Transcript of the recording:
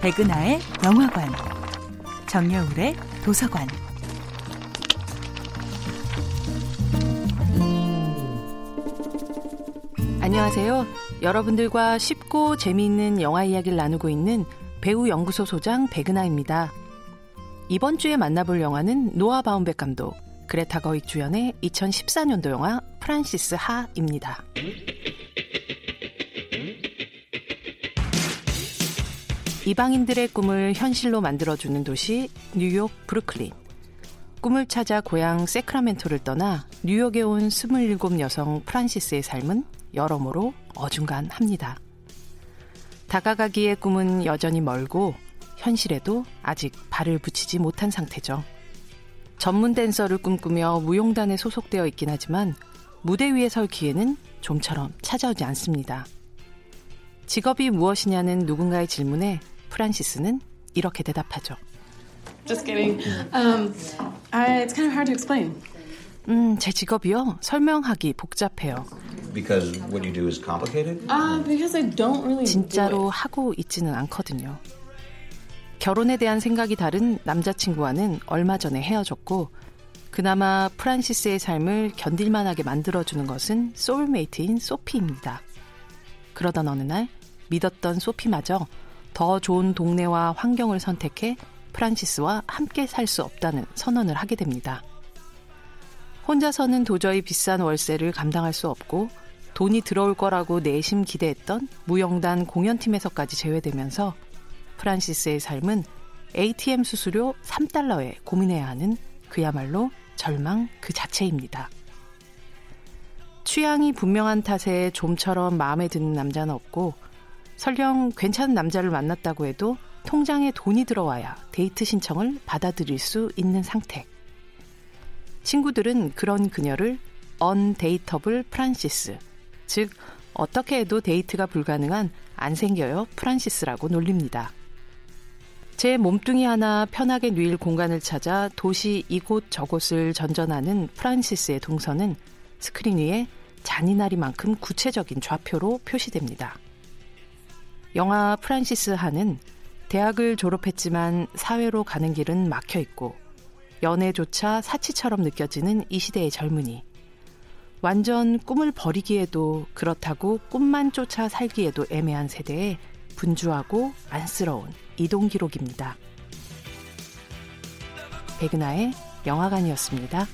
백은하의 영화관, 정여울의 도서관. 안녕하세요. 여러분들과 쉽고 재미있는 영화 이야기를 나누고 있는 배우 연구소 소장 백은하입니다. 이번 주에 만나볼 영화는 노아 바움백 감독, 그레타 거익 주연의 2014년도 영화 프란시스 하입니다. 이방인들의 꿈을 현실로 만들어주는 도시 뉴욕 브루클린. 꿈을 찾아 고향 세크라멘토를 떠나 뉴욕에 온 27 여성 프란시스의 삶은 여러모로 어중간합니다. 다가가기의 꿈은 여전히 멀고 현실에도 아직 발을 붙이지 못한 상태죠. 전문 댄서를 꿈꾸며 무용단에 소속되어 있긴 하지만 무대 위에 설 기회는 좀처럼 찾아오지 않습니다. 직업이 무엇이냐는 누군가의 질문에 프란시스는 이렇게 대답하죠. Just kidding. Um, I, it's kind of hard to explain. 음, 제 직업이요. 설명하기 복잡해요. Because what you do is complicated? Uh, because I don't really do 진짜로 it. 하고 있지는 않거든요. 결혼에 대한 생각이 다른 남자친구와는 얼마 전에 헤어졌고, 그나마 프란시스의 삶을 견딜만하게 만들어주는 것은 soulmate인 소피입니다. 그러던 어느 날 믿었던 소피마저 더 좋은 동네와 환경을 선택해 프란시스와 함께 살 수 없다는 선언을 하게 됩니다. 혼자서는 도저히 비싼 월세를 감당할 수 없고 돈이 들어올 거라고 내심 기대했던 무용단 공연팀에서까지 제외되면서 프란시스의 삶은 ATM 수수료 3달러에 고민해야 하는 그야말로 절망 그 자체입니다. 취향이 분명한 탓에 좀처럼 마음에 드는 남자는 없고 설령 괜찮은 남자를 만났다고 해도 통장에 돈이 들어와야 데이트 신청을 받아들일 수 있는 상태. 친구들은 그런 그녀를 undateable 프란시스, 즉 어떻게 해도 데이트가 불가능한 안 생겨요 프란시스라고 놀립니다. 제 몸뚱이 하나 편하게 누일 공간을 찾아 도시 이곳 저곳을 전전하는 프란시스의 동선은 스크린 위에 잔인하리만큼 구체적인 좌표로 표시됩니다. 영화 프란시스 하는 대학을 졸업했지만 사회로 가는 길은 막혀 있고 연애조차 사치처럼 느껴지는 이 시대의 젊은이. 완전 꿈을 버리기에도 그렇다고 꿈만 쫓아 살기에도 애매한 세대의 분주하고 안쓰러운 이동 기록입니다. 백은하의 영화관이었습니다.